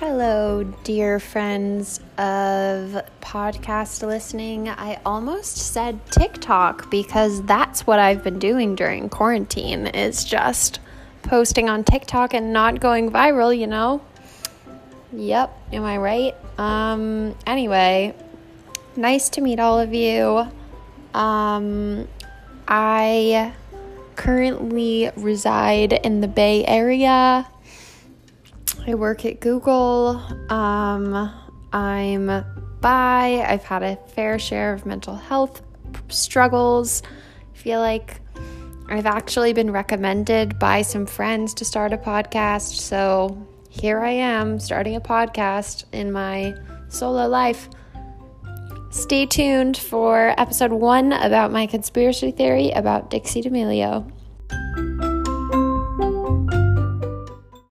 Hello, dear friends of podcast listening. I almost said TikTok because that's what I've been doing during quarantine is just posting on TikTok and not going viral, you know? Yep, am I right? Um anyway, nice to meet all of you. Um I currently reside in the Bay Area I work at Google. Um, I'm bi. I've had a fair share of mental health struggles. I feel like I've actually been recommended by some friends to start a podcast. So here I am starting a podcast in my solo life. Stay tuned for episode one about my conspiracy theory about Dixie D'Amelio.